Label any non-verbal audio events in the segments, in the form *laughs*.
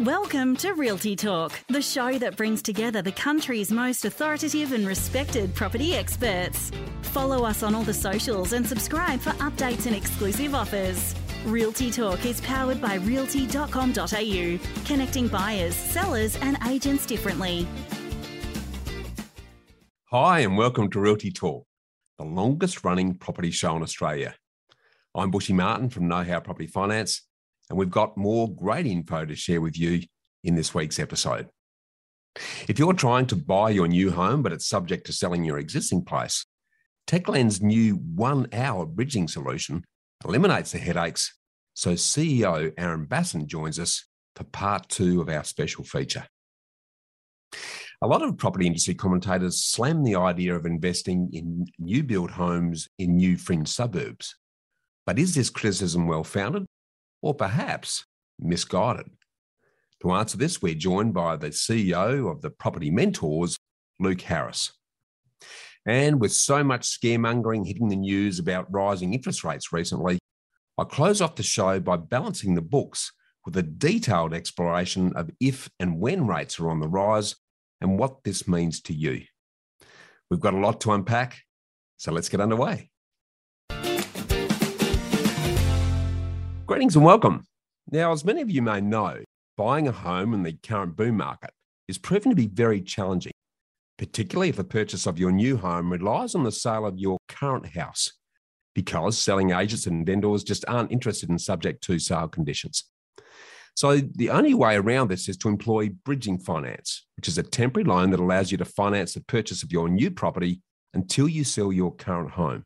Welcome to Realty Talk, the show that brings together the country's most authoritative and respected property experts. Follow us on all the socials and subscribe for updates and exclusive offers. Realty Talk is powered by realty.com.au, connecting buyers, sellers, and agents differently. Hi, and welcome to Realty Talk, the longest running property show in Australia. I'm Bushy Martin from Know How Property Finance and we've got more great info to share with you in this week's episode. If you're trying to buy your new home, but it's subject to selling your existing place, Techlend's new one hour bridging solution eliminates the headaches. So, CEO Aaron Bassin joins us for part two of our special feature. A lot of property industry commentators slam the idea of investing in new build homes in new fringe suburbs. But is this criticism well founded? Or perhaps misguided? To answer this, we're joined by the CEO of the Property Mentors, Luke Harris. And with so much scaremongering hitting the news about rising interest rates recently, I close off the show by balancing the books with a detailed exploration of if and when rates are on the rise and what this means to you. We've got a lot to unpack, so let's get underway. Greetings and welcome. Now, as many of you may know, buying a home in the current boom market is proving to be very challenging, particularly if the purchase of your new home relies on the sale of your current house, because selling agents and vendors just aren't interested in subject to sale conditions. So, the only way around this is to employ bridging finance, which is a temporary loan that allows you to finance the purchase of your new property until you sell your current home.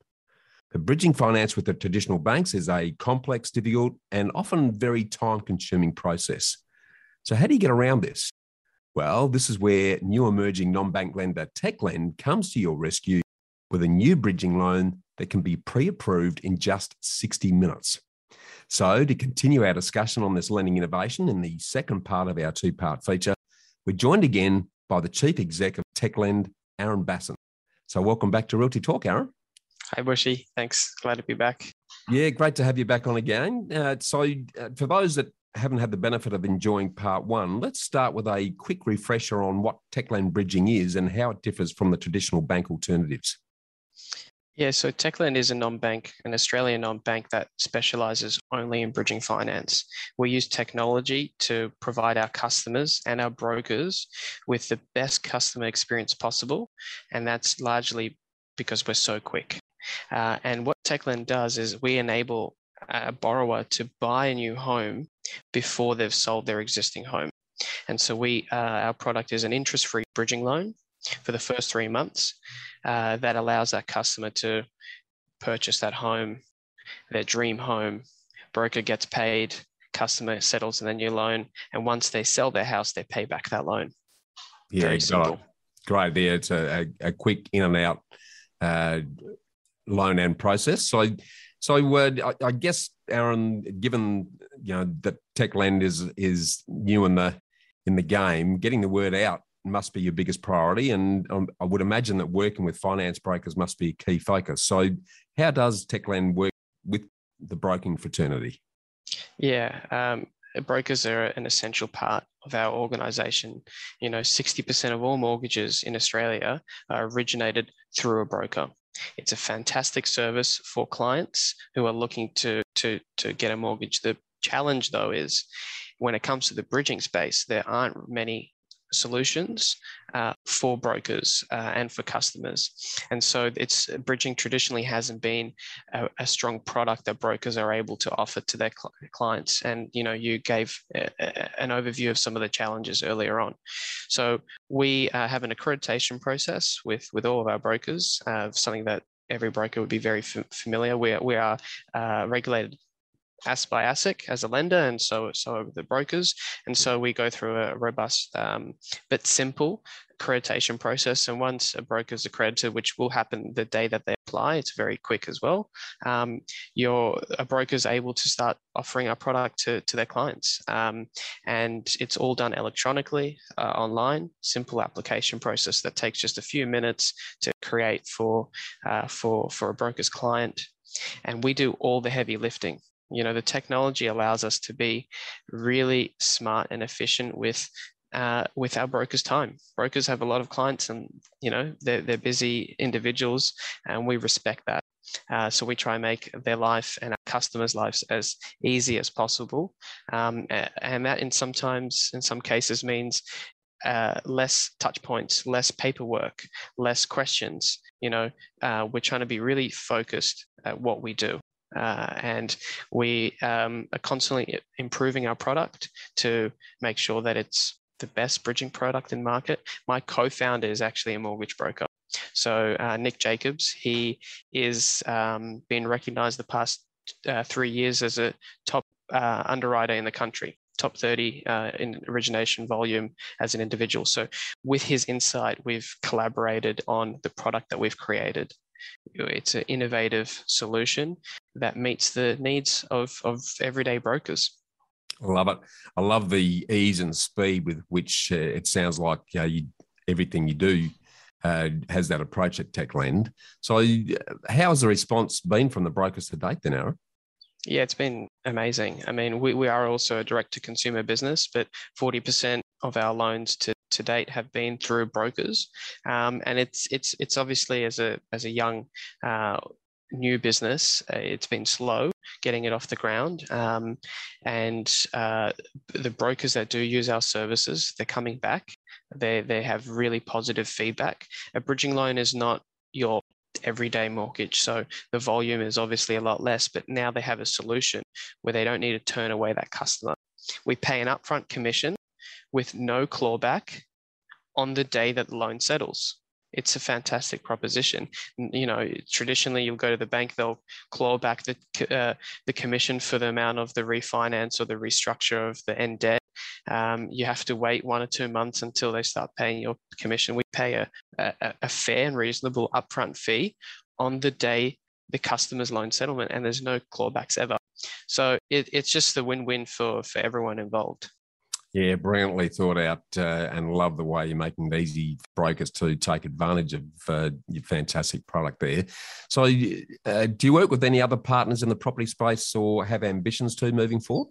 Bridging finance with the traditional banks is a complex, difficult, and often very time consuming process. So, how do you get around this? Well, this is where new emerging non bank lender TechLend comes to your rescue with a new bridging loan that can be pre approved in just 60 minutes. So, to continue our discussion on this lending innovation in the second part of our two part feature, we're joined again by the Chief Exec of TechLend, Aaron Bassin. So, welcome back to Realty Talk, Aaron. Hi, Bushy. Thanks. Glad to be back. Yeah, great to have you back on again. Uh, so, uh, for those that haven't had the benefit of enjoying part one, let's start with a quick refresher on what Techlend bridging is and how it differs from the traditional bank alternatives. Yeah, so Techlend is a non-bank, an Australian non-bank that specializes only in bridging finance. We use technology to provide our customers and our brokers with the best customer experience possible, and that's largely because we're so quick. Uh, and what Techlend does is we enable a borrower to buy a new home before they've sold their existing home. And so we, uh, our product is an interest-free bridging loan for the first three months uh, that allows that customer to purchase that home, their dream home. Broker gets paid, customer settles in their new loan, and once they sell their house, they pay back that loan. Yeah, Very simple. Great. There, it's a, a, a quick in and out uh, loan and process. So, so uh, I, I, guess Aaron, given you know that Techlend is is new in the in the game, getting the word out must be your biggest priority, and um, I would imagine that working with finance brokers must be a key focus. So, how does Techlend work with the broking fraternity? Yeah, um, brokers are an essential part of our organization. You know, 60% of all mortgages in Australia are originated through a broker. It's a fantastic service for clients who are looking to, to, to get a mortgage. The challenge, though, is when it comes to the bridging space, there aren't many solutions uh, for brokers uh, and for customers. And so it's bridging traditionally hasn't been a, a, strong product that brokers are able to offer to their cl- clients. And you know, you gave a, a, an overview of some of the challenges earlier on. So we uh, have an accreditation process with with all of our brokers, uh, something that every broker would be very f- familiar. We are, we are uh, regulated asked by ASIC as a lender, and so so the brokers. And so we go through a robust um, but simple accreditation process. And once a broker is accredited, which will happen the day that they apply, it's very quick as well. Um, your a broker is able to start offering our product to, to their clients, um, and it's all done electronically uh, online. Simple application process that takes just a few minutes to create for uh, for for a broker's client, and we do all the heavy lifting You know, the technology allows us to be really smart and efficient with uh, with our brokers' time. Brokers have a lot of clients, and you know they're they're busy individuals, and we respect that. Uh, so we try and make their life and our customers' lives as easy as possible, um, and that in sometimes in some cases means uh, less touch points, less paperwork, less questions. You know, uh, we're trying to be really focused at what we do. Uh, and we um, are constantly improving our product to make sure that it's the best bridging product in market. My co-founder is actually a mortgage broker. So uh, Nick Jacobs, he is um, been recognized the past uh, three years as a top uh, underwriter in the country top 30 uh, in origination volume as an individual. So, with his insight, we've collaborated on the product that we've created. It's an innovative solution that meets the needs of, of everyday brokers. I love it. I love the ease and speed with which uh, it sounds like uh, you, everything you do uh, has that approach at Techlend. So, uh, how has the response been from the brokers to date, then, Aaron? Yeah, it's been amazing. I mean, we, we are also a direct to consumer business, but 40% of our loans to, to date have been through brokers. Um, and it's it's it's obviously as a as a young uh, new business, uh, it's been slow getting it off the ground. Um, and uh, the brokers that do use our services, they're coming back. They they have really positive feedback. A bridging loan is not your everyday mortgage. So the volume is obviously a lot less, but now they have a solution where they don't need to turn away that customer. We pay an upfront commission with no clawback on the day that the loan settles. It's a fantastic proposition. You know, traditionally you'll go to the bank, they'll claw back the uh, the commission for the amount of the refinance or the restructure of the end debt. Um, you have to wait one or two months until they start paying your commission. We pay a, a, a fair and reasonable upfront fee on the day the customer's loan settlement, and there's no clawbacks ever. So it, it's just the win-win for for everyone involved. Yeah, brilliantly thought out, uh, and love the way you're making it easy for brokers to take advantage of uh, your fantastic product there. So, uh, do you work with any other partners in the property space, or have ambitions to moving forward?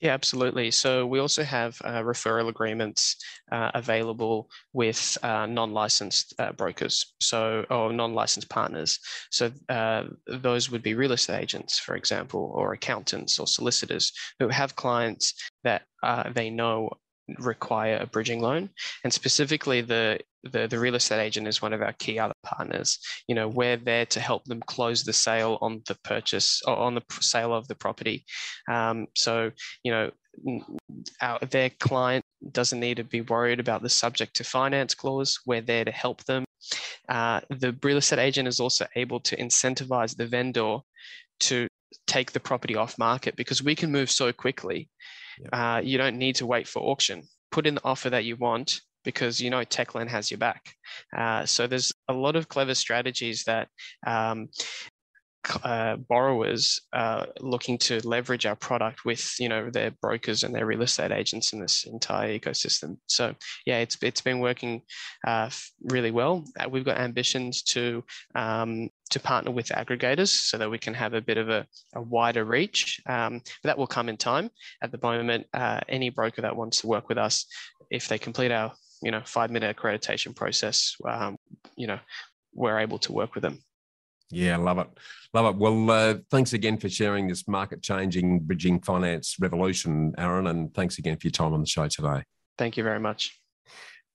Yeah, absolutely. So we also have uh, referral agreements uh, available with uh, non-licensed uh, brokers, so or non-licensed partners. So uh, those would be real estate agents, for example, or accountants or solicitors who have clients that uh, they know require a bridging loan. And specifically the, the the real estate agent is one of our key other partners you know we're there to help them close the sale on the purchase or on the sale of the property. Um, so you know our, their client doesn't need to be worried about the subject to finance clause. We're there to help them. Uh, the real estate agent is also able to incentivize the vendor to take the property off market because we can move so quickly uh, you don't need to wait for auction. Put in the offer that you want because you know Techlend has your back. Uh, so there's a lot of clever strategies that um, uh, borrowers uh, looking to leverage our product with you know their brokers and their real estate agents in this entire ecosystem. So yeah, it's it's been working uh, really well. Uh, we've got ambitions to um, to partner with aggregators so that we can have a bit of a, a wider reach. Um, but that will come in time. At the moment, uh, any broker that wants to work with us, if they complete our you know five minute accreditation process, um, you know we're able to work with them. Yeah, love it. Love it. Well, uh, thanks again for sharing this market changing bridging finance revolution, Aaron. And thanks again for your time on the show today. Thank you very much.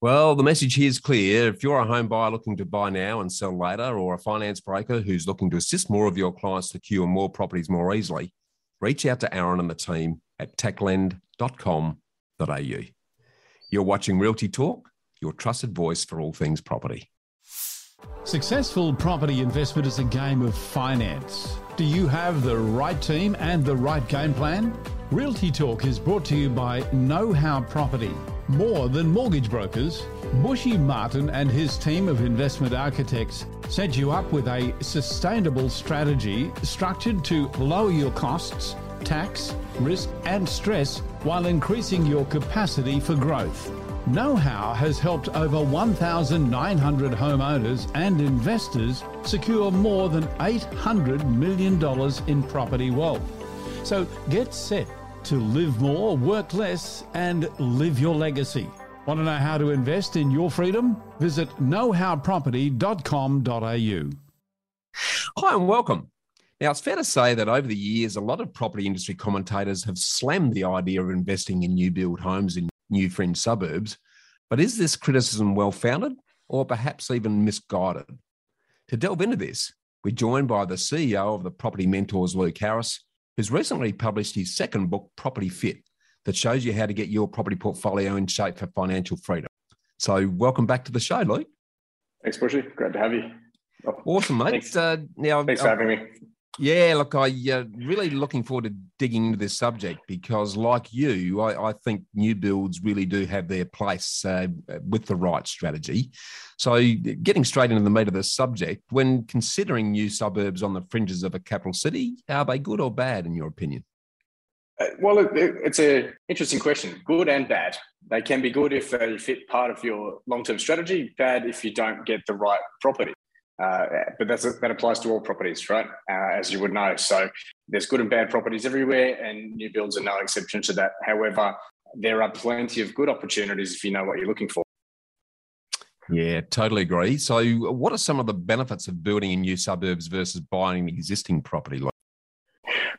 Well, the message here is clear. If you're a home buyer looking to buy now and sell later, or a finance broker who's looking to assist more of your clients to secure more properties more easily, reach out to Aaron and the team at techlend.com.au. You're watching Realty Talk, your trusted voice for all things property. Successful property investment is a game of finance. Do you have the right team and the right game plan? Realty Talk is brought to you by Know How Property. More than mortgage brokers, Bushy Martin and his team of investment architects set you up with a sustainable strategy structured to lower your costs, tax, risk, and stress while increasing your capacity for growth. Know How has helped over 1,900 homeowners and investors secure more than $800 million in property wealth. So get set to live more, work less, and live your legacy. Want to know how to invest in your freedom? Visit knowhowproperty.com.au. Hi, and welcome. Now, it's fair to say that over the years, a lot of property industry commentators have slammed the idea of investing in new build homes in new fringe suburbs. But is this criticism well founded or perhaps even misguided? To delve into this, we're joined by the CEO of the Property Mentors, Luke Harris, who's recently published his second book, Property Fit, that shows you how to get your property portfolio in shape for financial freedom. So, welcome back to the show, Luke. Thanks, Bushy. Great to have you. Awesome, mate. Thanks, uh, now, thanks for having me. Yeah, look, I uh, really looking forward to digging into this subject because, like you, I, I think new builds really do have their place uh, with the right strategy. So, getting straight into the meat of the subject, when considering new suburbs on the fringes of a capital city, are they good or bad in your opinion? Uh, well, it, it, it's an interesting question. Good and bad. They can be good if they fit part of your long-term strategy. Bad if you don't get the right property. Uh, but that's that applies to all properties, right? Uh, as you would know. So there's good and bad properties everywhere, and new builds are no exception to that. However, there are plenty of good opportunities if you know what you're looking for. Yeah, totally agree. So, what are some of the benefits of building in new suburbs versus buying an existing property?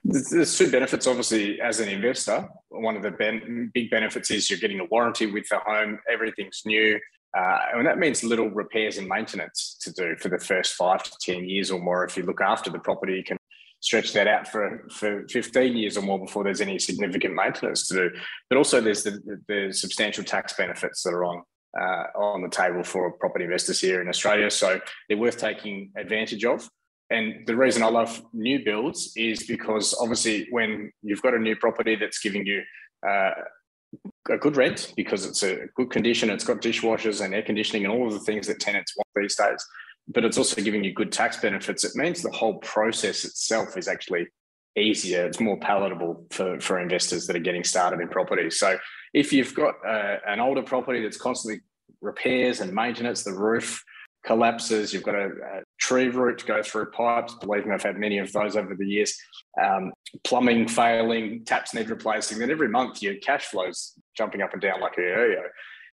There's two benefits, obviously, as an investor. One of the ben- big benefits is you're getting a warranty with the home. Everything's new. Uh, and that means little repairs and maintenance to do for the first five to 10 years or more. If you look after the property, you can stretch that out for, for 15 years or more before there's any significant maintenance to do. But also, there's the, the substantial tax benefits that are on. Uh, on the table for property investors here in Australia. So they're worth taking advantage of. And the reason I love new builds is because obviously, when you've got a new property that's giving you uh, a good rent because it's a good condition. It's got dishwashers and air conditioning and all of the things that tenants want these days. But it's also giving you good tax benefits. It means the whole process itself is actually easier. It's more palatable for, for investors that are getting started in property. So if you've got uh, an older property that's constantly repairs and maintenance, the roof collapses, you've got a, a tree root go through pipes. Believe me, I've had many of those over the years. Um, plumbing failing, taps need replacing. Then every month your cash flows jumping up and down like a yo-yo.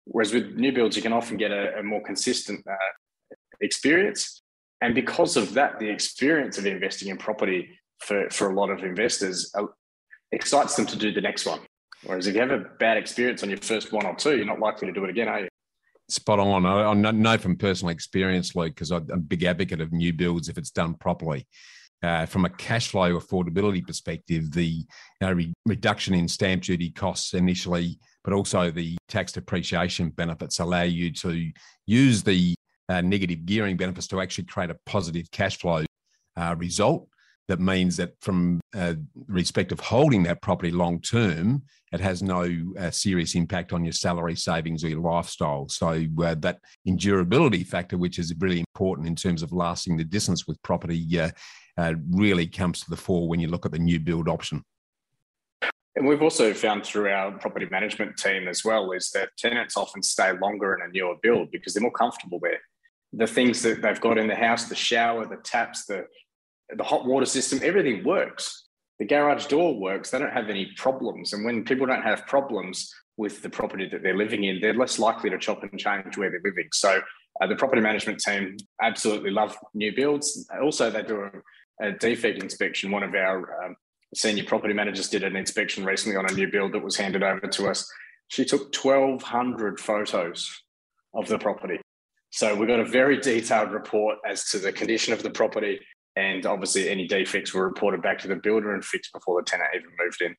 Whereas with new builds, you can often get a, a more consistent uh, experience. And because of that, the experience of investing in property for, for a lot of investors uh, excites them to do the next one. Whereas if you have a bad experience on your first one or two, you're not likely to do it again, are you? Spot on. I, know from personal experience, Luke, because I'm a big advocate of new builds if it's done properly. Uh, from a cash flow affordability perspective, the you know, re- reduction in stamp duty costs initially, but also the tax depreciation benefits allow you to use the uh, negative gearing benefits to actually create a positive cash flow uh, result that means that from uh, respect of holding that property long term, it has no uh, serious impact on your salary savings or your lifestyle. So uh, that endurability factor, which is really important in terms of lasting the distance with property, uh, uh, really comes to the fore when you look at the new build option. And we've also found through our property management team as well is that tenants often stay longer in a newer build because they're more comfortable there. The things that they've got in the house, the shower, the taps, the the hot water system, everything works. The garage door works. They don't have any problems. And when people don't have problems with the property that they're living in, they're less likely to chop and change where they're living. So uh, the property management team absolutely love new builds. Also, they do a, a defect inspection. One of our um, senior property managers did an inspection recently on a new build that was handed over to us. She took 1,200 photos of the property. So we got a very detailed report as to the condition of the property, and obviously any defects were reported back to the builder and fixed before the tenant even moved in.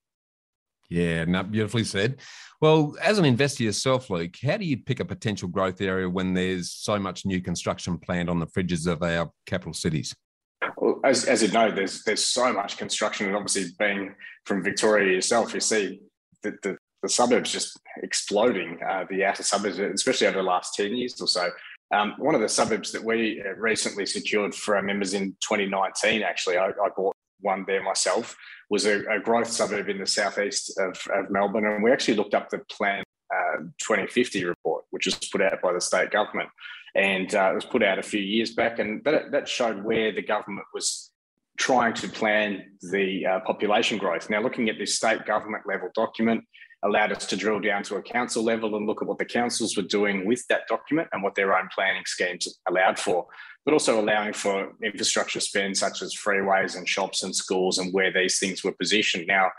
Yeah, no, beautifully said. Well, as an investor yourself, Luke, how do you pick a potential growth area when there's so much new construction planned on the fringes of our capital cities? Well, as, as you know, there's there's so much construction, and obviously being from Victoria yourself, you see the, the, the suburbs just exploding, uh, the outer suburbs, especially over the last 10 years or so. Um, one of the suburbs that we uh, recently secured for our members in 2019, actually, I, I bought one there myself, was a, a, growth suburb in the southeast of, of, Melbourne. And we actually looked up the Plan uh, 2050 report, which was put out by the state government. And uh, it was put out a few years back. And that, that showed where the government was trying to plan the uh, population growth. Now, looking at this state government level document allowed us to drill down to a council level and look at what the councils were doing with that document and what their own planning schemes allowed for, but also allowing for infrastructure spend such as freeways and shops and schools and where these things were positioned. Now,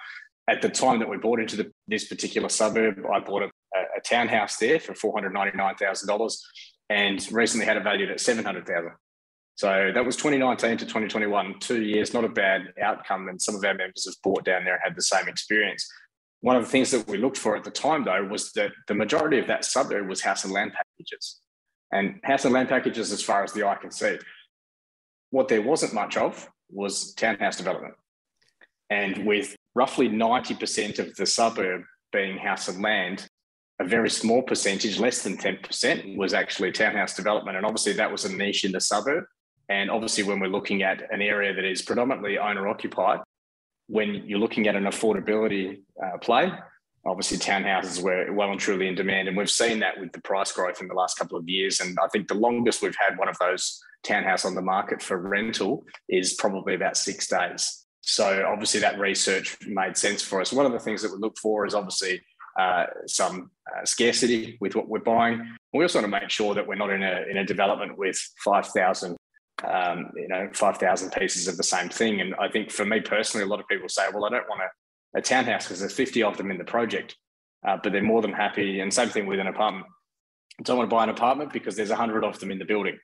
at the time that we bought into the, this particular suburb, I bought a, a townhouse there for $499,000 and recently had it valued at 700,000. So that was 2019 to 2021, two years, not a bad outcome. And some of our members have bought down there and had the same experience. One of the things that we looked for at the time, though, was that the majority of that suburb was house and land packages. And house and land packages, as far as the eye can see, what there wasn't much of was townhouse development. And with roughly 90% of the suburb being house and land, a very small percentage, less than 10%, was actually townhouse development. And obviously, that was a niche in the suburb. And obviously, when we're looking at an area that is predominantly owner occupied, when you're looking at an affordability uh, play, obviously townhouses were well and truly in demand. And we've seen that with the price growth in the last couple of years. And I think the longest we've had one of those townhouse on the market for rental is probably about six days. So obviously that research made sense for us. One of the things that we look for is obviously uh, some uh, scarcity with what we're buying. We also want to make sure that we're not in a, in a development with 5,000 um, you know, 5,000 pieces of the same thing. And I think for me personally, a lot of people say, well, I don't want a, a townhouse because there's 50 of them in the project, uh, but they're more than happy. And same thing with an apartment. I don't want to buy an apartment because there's 100 of them in the building.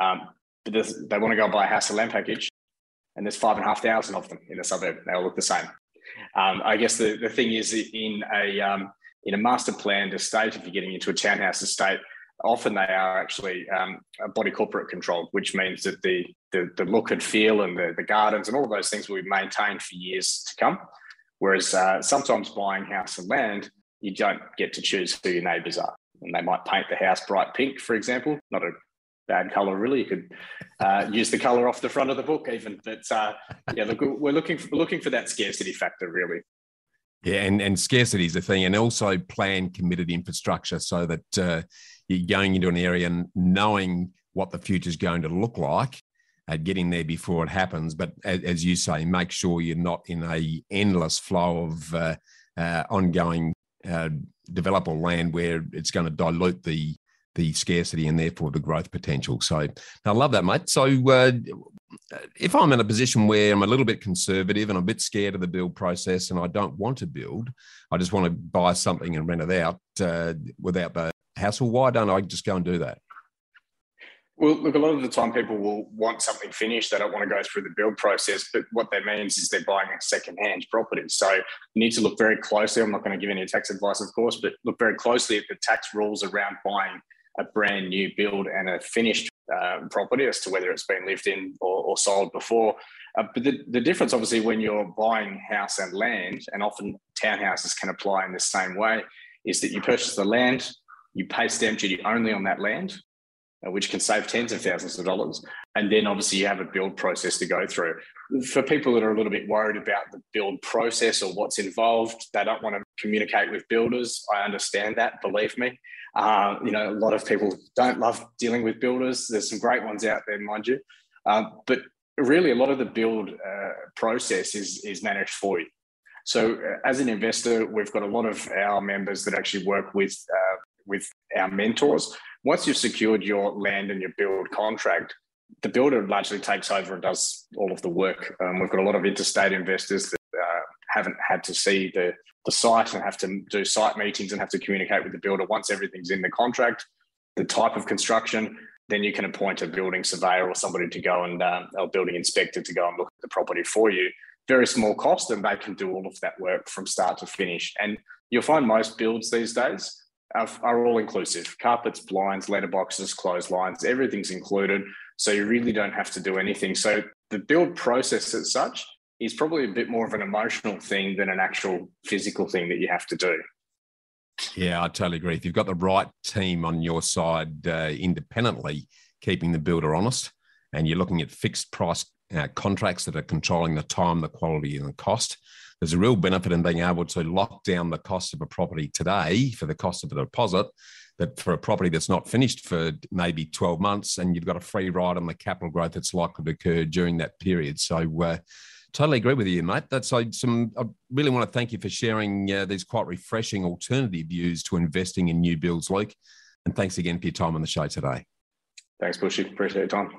Um, but they want to go and buy a house and land package and there's five and a half thousand of them in the suburb. They all look the same. Um, I guess the, the thing is in a, um, in a master planned estate, if you're getting into a townhouse estate, often they are actually um, body corporate controlled, which means that the, the, the look and feel and the, the gardens and all of those things will be maintained for years to come. Whereas uh, sometimes buying house and land, you don't get to choose who your neighbours are. And they might paint the house bright pink, for example, not a bad colour really. You could uh, use the colour off the front of the book even. But uh, yeah, look, we're looking for, looking for that scarcity factor really. Yeah, and, and scarcity is a thing, and also plan committed infrastructure so that uh, you're going into an area and knowing what the future is going to look like and getting there before it happens. But as, as, you say, make sure you're not in a endless flow of uh, uh, ongoing uh, developable land where it's going to dilute the the scarcity and therefore the growth potential. So I love that, mate. So uh, if I'm in a position where I'm a little bit conservative and I'm a bit scared of the build process and I don't want to build, I just want to buy something and rent it out uh, without the hassle? Why don't I just go and do that? Well, look, a lot of the time people will want something finished. They don't want to go through the build process, but what that means is they're buying a second-hand property. So you need to look very closely. I'm not going to give any tax advice, of course, but look very closely at the tax rules around buying a brand new build and a finished uh, property as to whether it's been lived in or, or sold before. Uh, but the, the difference, obviously, when you're buying house and land, and often townhouses can apply in the same way, is that you purchase the land, you pay stamp duty only on that land, uh, which can save tens of thousands of dollars. And then obviously you have a build process to go through. For people that are a little bit worried about the build process or what's involved, they don't want to communicate with builders. I understand that, believe me. Uh, you know, a lot of people don't love dealing with builders. There's some great ones out there, mind you. Uh, but really, a lot of the build uh, process is, is managed for you. So, uh, as an investor, we've got a lot of our members that actually work with uh, with our mentors. Once you've secured your land and your build contract, the builder largely takes over and does all of the work. Um, we've got a lot of interstate investors that uh, haven't had to see the, the site and have to do site meetings and have to communicate with the builder once everything's in the contract, the type of construction. Then you can appoint a building surveyor or somebody to go and um, a building inspector to go and look at the property for you. Very small cost, and they can do all of that work from start to finish. And you'll find most builds these days are, are all inclusive carpets, blinds, letterboxes, clotheslines, everything's included. So you really don't have to do anything. So the build process as such is probably a bit more of an emotional thing than an actual physical thing that you have to do. Yeah, I totally agree. If you've got the right team on your side uh, independently, keeping the builder honest, and you're looking at fixed price uh, contracts that are controlling the time, the quality, and the cost, There's a real benefit in being able to lock down the cost of a property today for the cost of a deposit, that for a property that's not finished for maybe 12 months and you've got a free ride on the capital growth that's likely to occur during that period. So, uh, totally agree with you, mate. That's uh, some. I really want to thank you for sharing uh, these quite refreshing alternative views to investing in new builds, Luke. And thanks again for your time on the show today. Thanks, Bushy. Appreciate your time.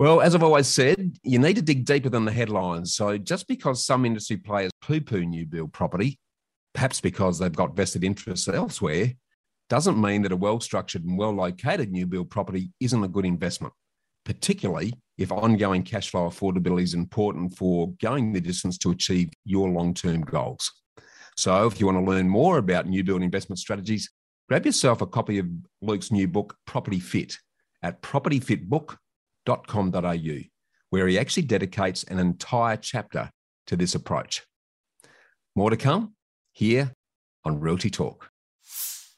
Well, as I've always said, you need to dig deeper than the headlines. So just because some industry players poo poo new build property, perhaps because they've got vested interests elsewhere, doesn't mean that a well structured and well located new build property isn't a good investment, particularly if ongoing cash flow affordability is important for going the distance to achieve your long term goals. So if you want to learn more about new build investment strategies, grab yourself a copy of Luke's new book, Property Fit, at propertyfitbook.com realtytalk.com.au, where he actually dedicates an entire chapter to this approach. More to come here on Realty Talk.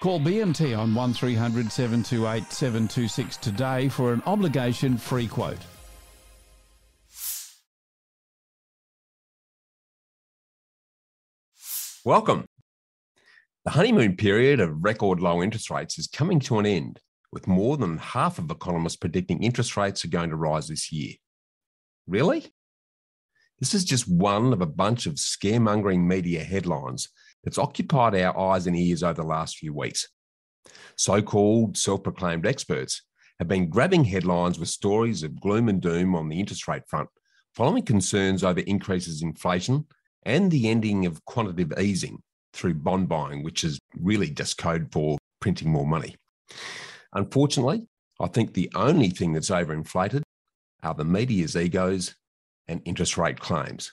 Call BMT on 1300 728 726 today for an obligation free quote. Welcome. The honeymoon period of record low interest rates is coming to an end, with more than half of economists predicting interest rates are going to rise this year. Really? This is just one of a bunch of scaremongering media headlines that's occupied our eyes and ears over the last few weeks. So called self proclaimed experts have been grabbing headlines with stories of gloom and doom on the interest rate front, following concerns over increases in inflation and the ending of quantitative easing through bond buying, which is really just code for printing more money. Unfortunately, I think the only thing that's overinflated are the media's egos and interest rate claims.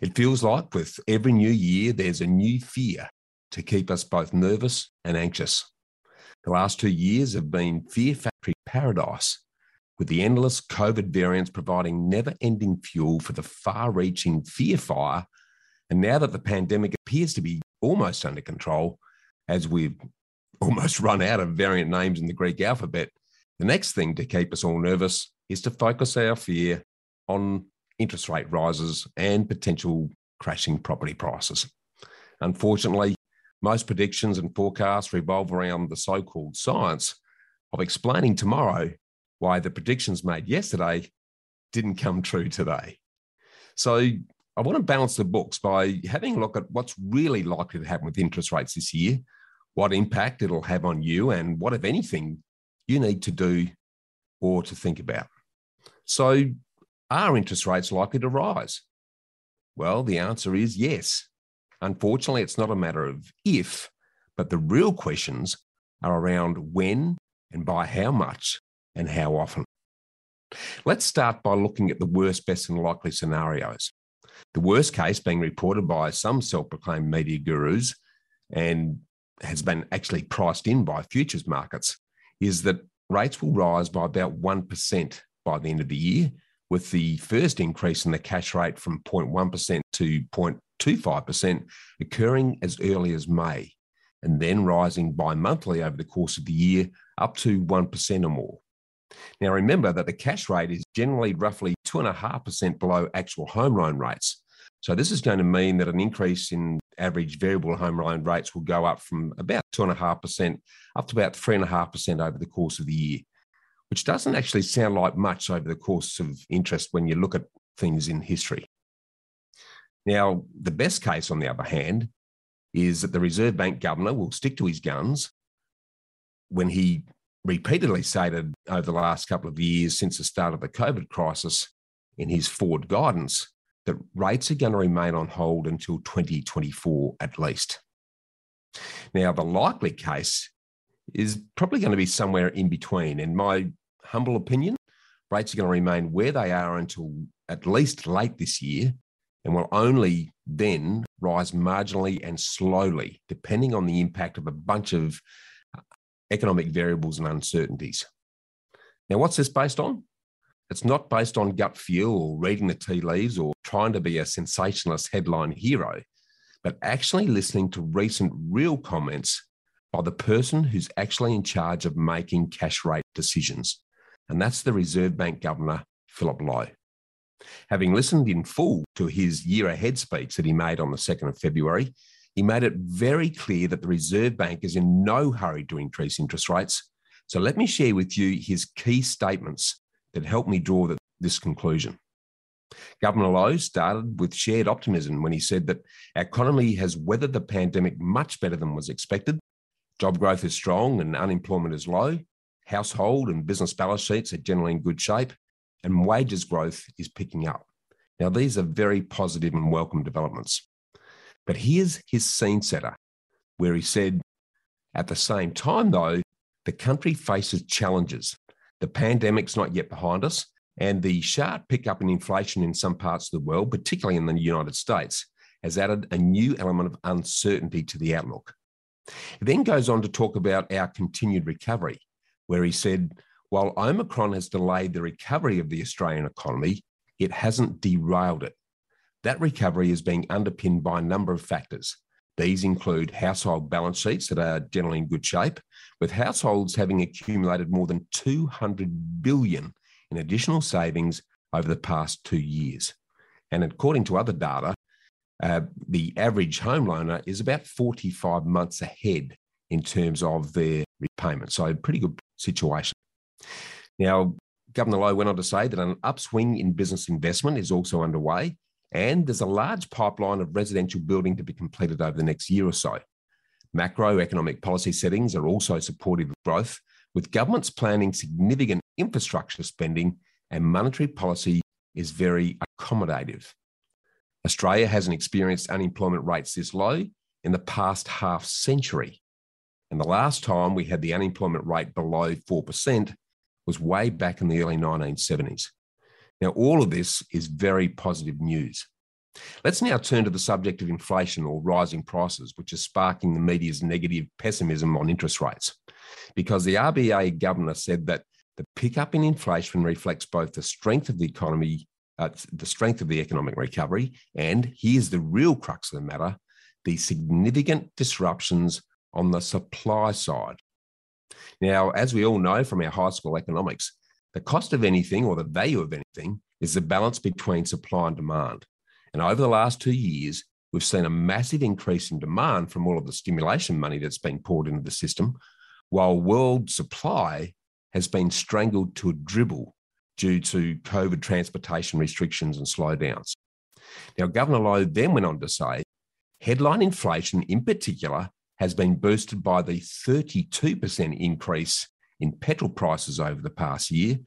It feels like with every new year, there's a new fear to keep us both nervous and anxious. The last two years have been fear factory paradise, with the endless COVID variants providing never ending fuel for the far reaching fear fire. And now that the pandemic appears to be almost under control, as we've *laughs* almost run out of variant names in the Greek alphabet, the next thing to keep us all nervous is to focus our fear on interest rate rises and potential crashing property prices. Unfortunately, most predictions and forecasts revolve around the so called science of explaining tomorrow why the predictions made yesterday didn't come true today. So, I want to balance the books by having a look at what's really likely to happen with interest rates this year, what impact it'll have on you, and what, if anything, you need to do or to think about. So, are interest rates likely to rise? Well, the answer is yes. Unfortunately, it's not a matter of if, but the real questions are around when and by how much and how often. Let's start by looking at the worst, best, and likely scenarios. The worst case being reported by some self proclaimed media gurus and has been actually priced in by futures markets is that rates will rise by about 1% by the end of the year with the first increase in the cash rate from 0.1% to 0.25% occurring as early as May, and then rising bi monthly over the course of the year up to 1% or more. Now, remember that the cash rate is generally roughly 2.5% below actual home loan rates. So, this is going to mean that an increase in average variable home loan rates will go up from about 2.5% up to about 3.5% over the course of the year which doesn't actually sound like much over the course of interest when you look at things in history. Now, the best case, on the other hand, is that the Reserve Bank governor will stick to his guns when he repeatedly stated over the last couple of years since the start of the COVID crisis in his forward guidance that rates are going to remain on hold until 2024 at least. Now, the likely case is probably going to be somewhere in between. In my humble opinion, rates are going to remain where they are until at least late this year and will only then rise marginally and slowly, depending on the impact of a bunch of uh, economic variables and uncertainties. Now, what's this based on? It's not based on gut feel or reading the tea leaves or trying to be a sensationalist headline hero, but actually listening to recent real comments by the person who's actually in charge of making cash rate decisions. And that's the Reserve Bank Governor, Philip Lowe. Having listened in full to his year ahead speech that he made on the 2nd of February, he made it very clear that the Reserve Bank is in no hurry to increase interest rates. So let me share with you his key statements that helped me draw this conclusion. Governor Lowe started with shared optimism when he said that our economy has weathered the pandemic much better than was expected. Job growth is strong and unemployment is low. Household and business balance sheets are generally in good shape, and wages growth is picking up. Now, these are very positive and welcome developments. But here's his scene setter, where he said, at the same time, though, the country faces challenges the pandemic's not yet behind us, and the sharp pickup in inflation in some parts of the world, particularly in the United States, has added a new element of uncertainty to the outlook. He then goes on to talk about our continued recovery, where he said, while Omicron has delayed the recovery of the Australian economy, it hasn't derailed it. That recovery is being underpinned by a number of factors, these include household balance sheets that are generally in good shape, with households having accumulated more than 200 billion in additional savings over the past two years. And according to other data, uh, the average home loaner is about 45 months ahead in terms of their repayment. So, a pretty good situation. Now, Governor Lowe went on to say that an upswing in business investment is also underway, and there's a large pipeline of residential building to be completed over the next year or so. Macroeconomic policy settings are also supportive of growth, with governments planning significant infrastructure spending and monetary policy is very accommodative. Australia hasn't experienced unemployment rates this low in the past half century. And the last time we had the unemployment rate below 4% was way back in the early 1970s. Now, all of this is very positive news. Let's now turn to the subject of inflation or rising prices, which is sparking the media's negative pessimism on interest rates. Because the RBA governor said that the pickup in inflation reflects both the strength of the economy, uh, the strength of the economic recovery, and here's the real crux of the matter the significant disruptions on the supply side. Now, as we all know from our high school economics, the cost of anything or the value of anything is the balance between supply and demand. And over the last two years, we've seen a massive increase in demand from all of the stimulation money that's been poured into the system, while world supply has been strangled to a dribble due to COVID transportation restrictions and slowdowns. Now, Governor Lowe then went on to say headline inflation in particular has been boosted by the 32% increase in petrol prices over the past year,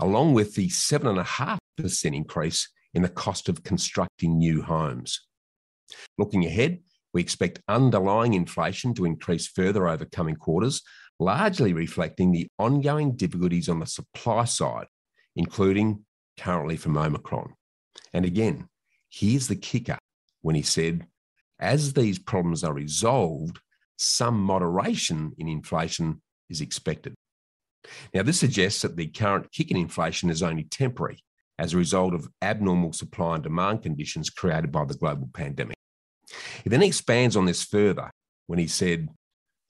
along with the 7.5% increase in the cost of constructing new homes. Looking ahead, we expect underlying inflation to increase further over coming quarters, largely reflecting the ongoing difficulties on the supply side, including currently from Omicron. And again, here's the kicker when he said, as these problems are resolved, some moderation in inflation is expected. Now, this suggests that the current kick in inflation is only temporary as a result of abnormal supply and demand conditions created by the global pandemic. He then expands on this further when he said,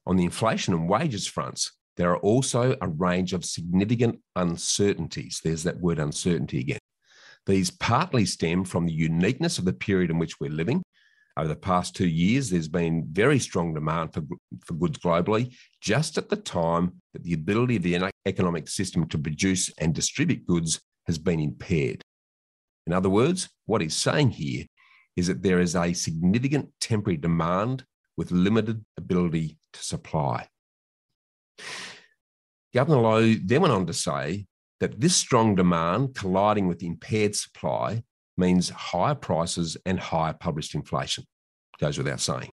on the inflation and wages fronts, there are also a range of significant uncertainties. There's that word uncertainty again. These partly stem from the uniqueness of the period in which we're living over the past two years, there's been very strong demand for, for goods globally, just at the time that the ability of the economic system to produce and distribute goods has been impaired. In other words, what he's saying here is that there is a significant temporary demand with limited ability to supply. Governor Lowe then went on to say that this strong demand colliding with impaired supply means higher prices and higher published inflation. Goes without saying.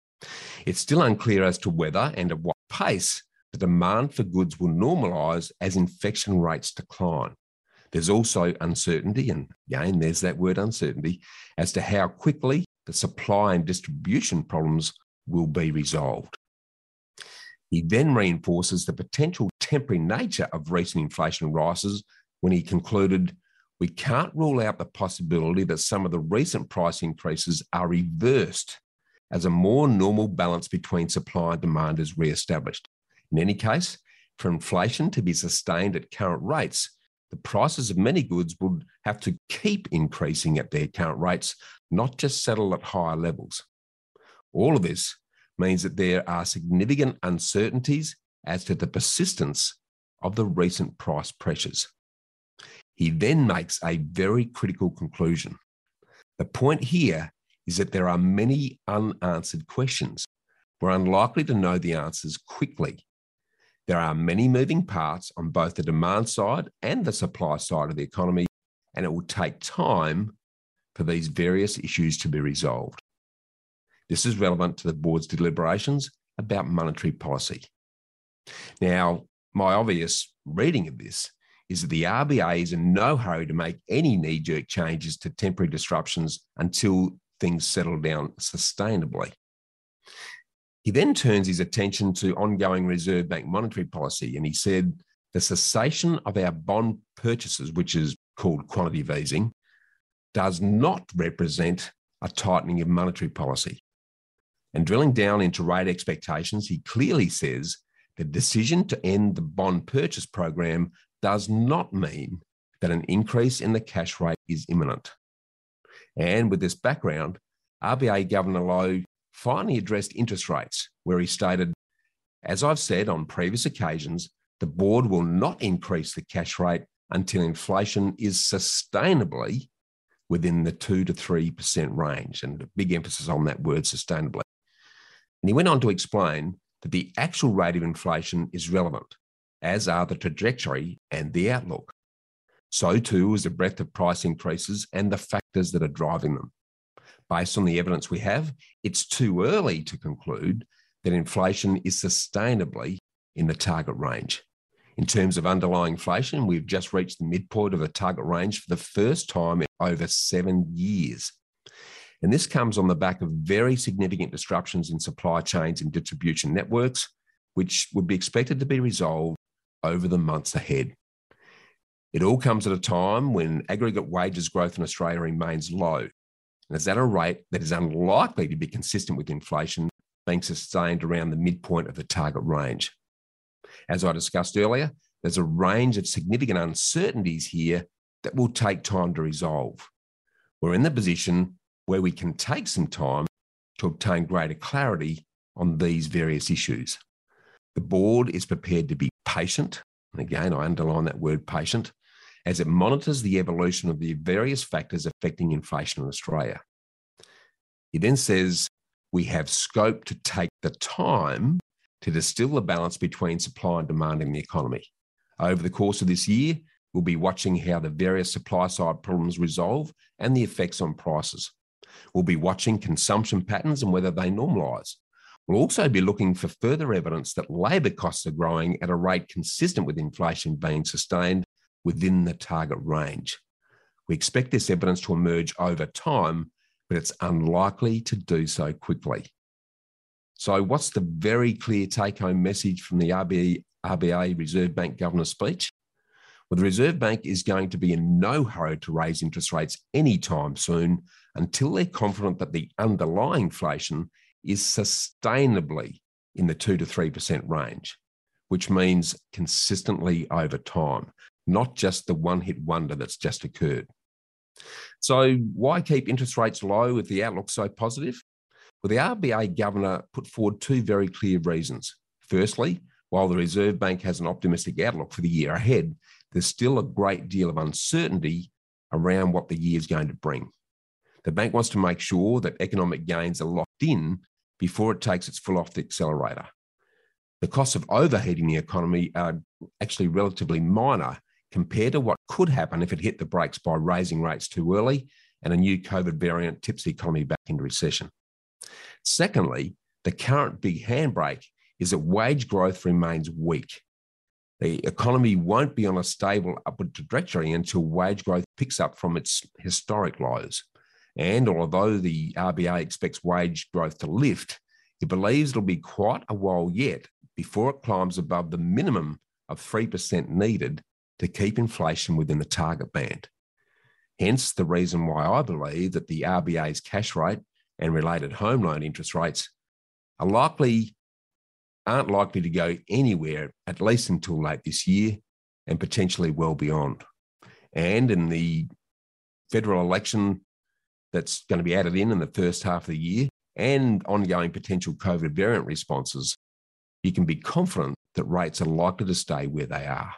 It's still unclear as to whether and at what pace the demand for goods will normalise as infection rates decline. There's also uncertainty, and again, there's that word uncertainty, as to how quickly the supply and distribution problems will be resolved. He then reinforces the potential temporary nature of recent inflation rises when he concluded we can't rule out the possibility that some of the recent price increases are reversed as a more normal balance between supply and demand is re-established. In any case, for inflation to be sustained at current rates, the prices of many goods would have to keep increasing at their current rates, not just settle at higher levels. All of this means that there are significant uncertainties as to the persistence of the recent price pressures. He then makes a very critical conclusion. The point here is that there are many unanswered questions. We're unlikely to know the answers quickly. There are many moving parts on both the demand side and the supply side of the economy, and it will take time for these various issues to be resolved. This is relevant to the board's deliberations about monetary policy. Now, my obvious reading of this is that the RBA is in no hurry to make any knee jerk changes to temporary disruptions until things settle down sustainably. He then turns his attention to ongoing Reserve Bank monetary policy, and he said the cessation of our bond purchases, which is called quantitative easing, does not represent a tightening of monetary policy. And drilling down into rate expectations, he clearly says the decision to end the bond purchase program does not mean that an increase in the cash rate is imminent. And with this background, RBA Governor Lowe finally addressed interest rates, where he stated, As I've said on previous occasions, the board will not increase the cash rate until inflation is sustainably within the 2 to 3% range. And a big emphasis on that word sustainably. And he went on to explain that the actual rate of inflation is relevant, as are the trajectory and the outlook. So too is the breadth of price increases and the factors that are driving them. Based on the evidence we have, it's too early to conclude that inflation is sustainably in the target range. In terms of underlying inflation, we've just reached the midpoint of the target range for the first time in over seven years. And this comes on the back of very significant disruptions in supply chains and distribution networks, which would be expected to be resolved over the months ahead. It all comes at a time when aggregate wages growth in Australia remains low and is at a rate that is unlikely to be consistent with inflation being sustained around the midpoint of the target range. As I discussed earlier, there's a range of significant uncertainties here that will take time to resolve. We're in the position where we can take some time to obtain greater clarity on these various issues. The board is prepared to be patient, and again, I underline that word patient, as it monitors the evolution of the various factors affecting inflation in Australia. He then says, we have scope to take the time to distill the balance between supply and demand in the economy. Over the course of this year, we'll be watching how the various supply side problems resolve and the effects on prices. We'll be watching consumption patterns and whether they normalise. We'll also be looking for further evidence that labour costs are growing at a rate consistent with inflation being sustained within the target range. We expect this evidence to emerge over time, but it's unlikely to do so quickly. So, what's the very clear take home message from the RBA, RBA Reserve Bank Governor's speech? Well, the Reserve Bank is going to be in no hurry to raise interest rates anytime soon until they're confident that the underlying inflation is sustainably in the 2 to 3% range, which means consistently over time, not just the one hit wonder that's just occurred. So, why keep interest rates low if the outlook's so positive? Well, the RBA governor put forward two very clear reasons. Firstly, while the Reserve Bank has an optimistic outlook for the year ahead, there's still a great deal of uncertainty around what the year is going to bring. The bank wants to make sure that economic gains are locked in before it takes its full off the accelerator. The costs of overheating the economy are actually relatively minor compared to what could happen if it hit the brakes by raising rates too early and a new COVID variant tips the economy back into recession. Secondly, the current big handbrake is that wage growth remains weak. The economy won't be on a stable upward trajectory until wage growth picks up from its historic lows. And although the RBA expects wage growth to lift, it believes it'll be quite a while yet before it climbs above the minimum of 3% needed to keep inflation within the target band. Hence, the reason why I believe that the RBA's cash rate and related home loan interest rates are likely aren't likely to go anywhere at least until late this year and potentially well beyond. And in the federal election that's going to be added in in the first half of the year and ongoing potential COVID variant responses, you can be confident that rates are likely to stay where they are.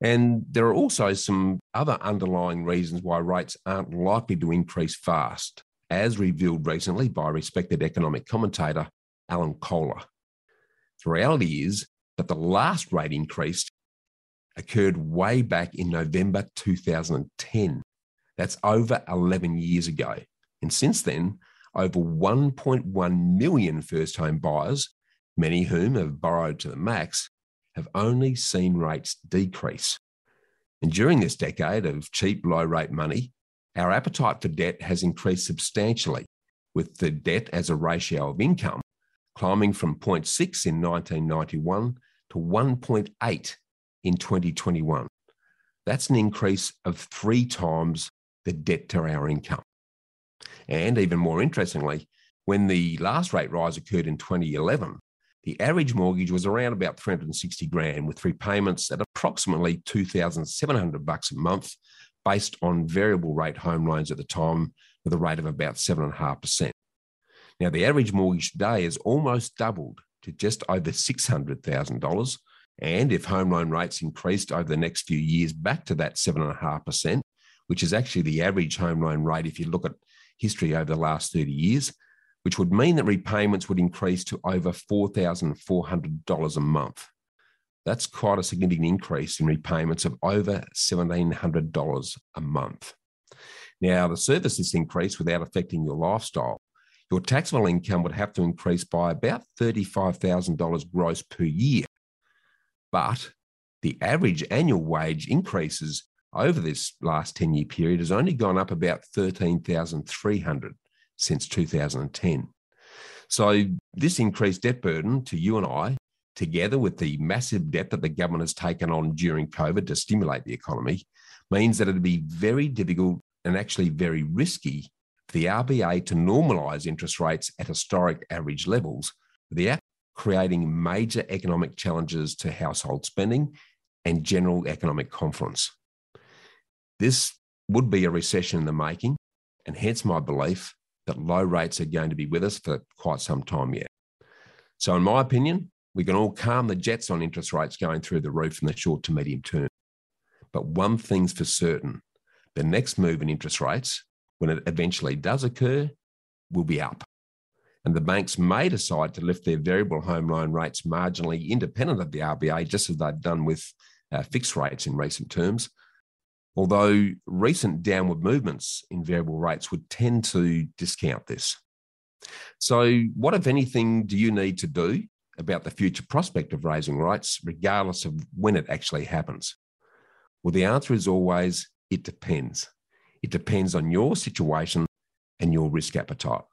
And there are also some other underlying reasons why rates aren't likely to increase fast, as revealed recently by respected economic commentator Alan Kohler. The reality is that the last rate increase occurred way back in November 2010. That's over 11 years ago. And since then, over 1.1 million first home buyers, many of whom have borrowed to the max, have only seen rates decrease. And during this decade of cheap, low rate money, our appetite for debt has increased substantially, with the debt as a ratio of income climbing from 0.6 in 1991 to 1.8 in 2021. That's an increase of three times the debt to our income. And even more interestingly, when the last rate rise occurred in 2011, the average mortgage was around about 360 grand with repayments at approximately 2,700 bucks a month based on variable rate home loans at the time with a rate of about 7.5%. Now, the average mortgage today has almost doubled to just over $600,000. And if home loan rates increased over the next few years back to that 7.5%, which is actually the average home loan rate if you look at history over the last 30 years, which would mean that repayments would increase to over $4,400 a month. That's quite a significant increase in repayments of over $1,700 a month. Now, to service this increase without affecting your lifestyle, your taxable income would have to increase by about $35,000 gross per year. But the average annual wage increases over this last 10 year period has only gone up about 13,300 since 2010. So this increased debt burden to you and I, together with the massive debt that the government has taken on during COVID to stimulate the economy, means that it'd be very difficult and actually very risky the RBA to normalise interest rates at historic average levels without creating major economic challenges to household spending and general economic confidence. This would be a recession in the making, and hence my belief that low rates are going to be with us for quite some time yet. So, in my opinion, we can all calm the jets on interest rates going through the roof in the short to medium term. But one thing's for certain the next move in interest rates, when it eventually does occur, will be up. And the banks may decide to lift their variable home loan rates marginally independent of the RBA, just as they've done with uh, fixed rates in recent terms. Although recent downward movements in variable rates would tend to discount this. So, what, if anything, do you need to do about the future prospect of raising rates, regardless of when it actually happens? Well, the answer is always it depends. It depends on your situation and your risk appetite.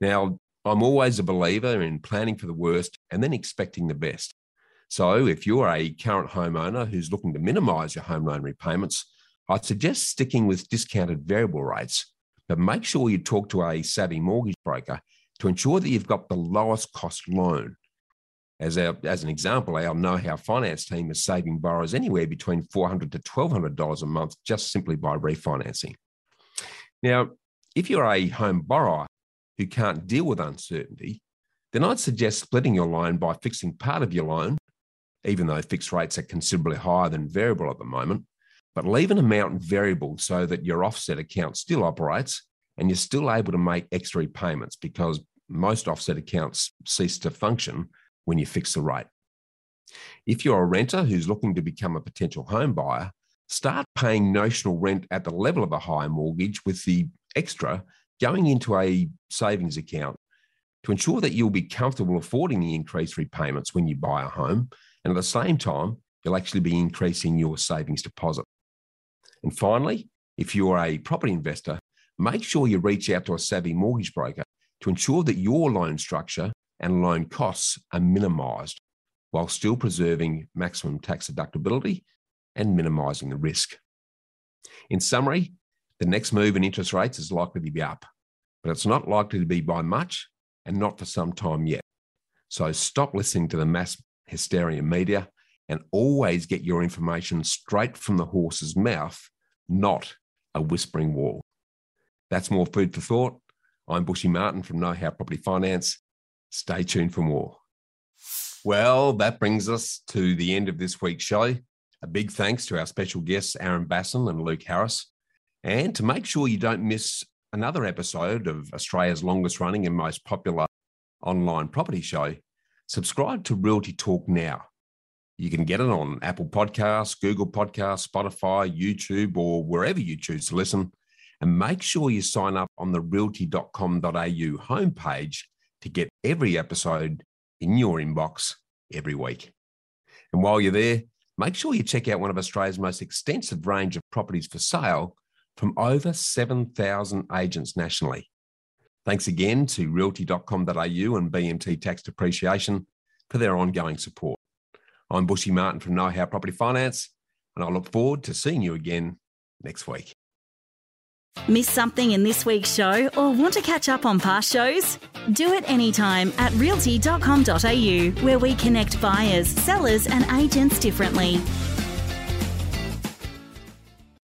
Now, I'm always a believer in planning for the worst and then expecting the best. So, if you're a current homeowner who's looking to minimize your home loan repayments, I'd suggest sticking with discounted variable rates, but make sure you talk to a savvy mortgage broker to ensure that you've got the lowest cost loan. As, our, as an example, our know how finance team is saving borrowers anywhere between 400 to $1,200 a month just simply by refinancing. Now, if you're a home borrower who can't deal with uncertainty, then I'd suggest splitting your loan by fixing part of your loan, even though fixed rates are considerably higher than variable at the moment, but leave an amount variable so that your offset account still operates and you're still able to make extra repayments because most offset accounts cease to function when you fix the rate. If you're a renter who's looking to become a potential home buyer, start paying notional rent at the level of a higher mortgage with the extra going into a savings account to ensure that you'll be comfortable affording the increased repayments when you buy a home. And at the same time, you'll actually be increasing your savings deposit. And finally, if you're a property investor, make sure you reach out to a savvy mortgage broker to ensure that your loan structure and loan costs are minimised while still preserving maximum tax deductibility and minimising the risk. In summary, the next move in interest rates is likely to be up, but it's not likely to be by much and not for some time yet. So stop listening to the mass hysteria media and always get your information straight from the horse's mouth, not a whispering wall. That's more food for thought. I'm Bushy Martin from Know How Property Finance. Stay tuned for more. Well, that brings us to the end of this week's show. A big thanks to our special guests, Aaron Bassin and Luke Harris. And to make sure you don't miss another episode of Australia's longest running and most popular online property show, subscribe to Realty Talk now. You can get it on Apple Podcasts, Google Podcasts, Spotify, YouTube, or wherever you choose to listen. And make sure you sign up on the realty.com.au homepage to get every episode in your inbox every week. And while you're there, make sure you check out one of Australia's most extensive range of properties for sale from over 7,000 agents nationally. Thanks again to realty.com.au and BMT Tax Depreciation for their ongoing support. I'm Bushy Martin from Know How Property Finance, and I look forward to seeing you again next week. Miss something in this week's show or want to catch up on past shows? Do it anytime at realty.com.au, where we connect buyers, sellers, and agents differently.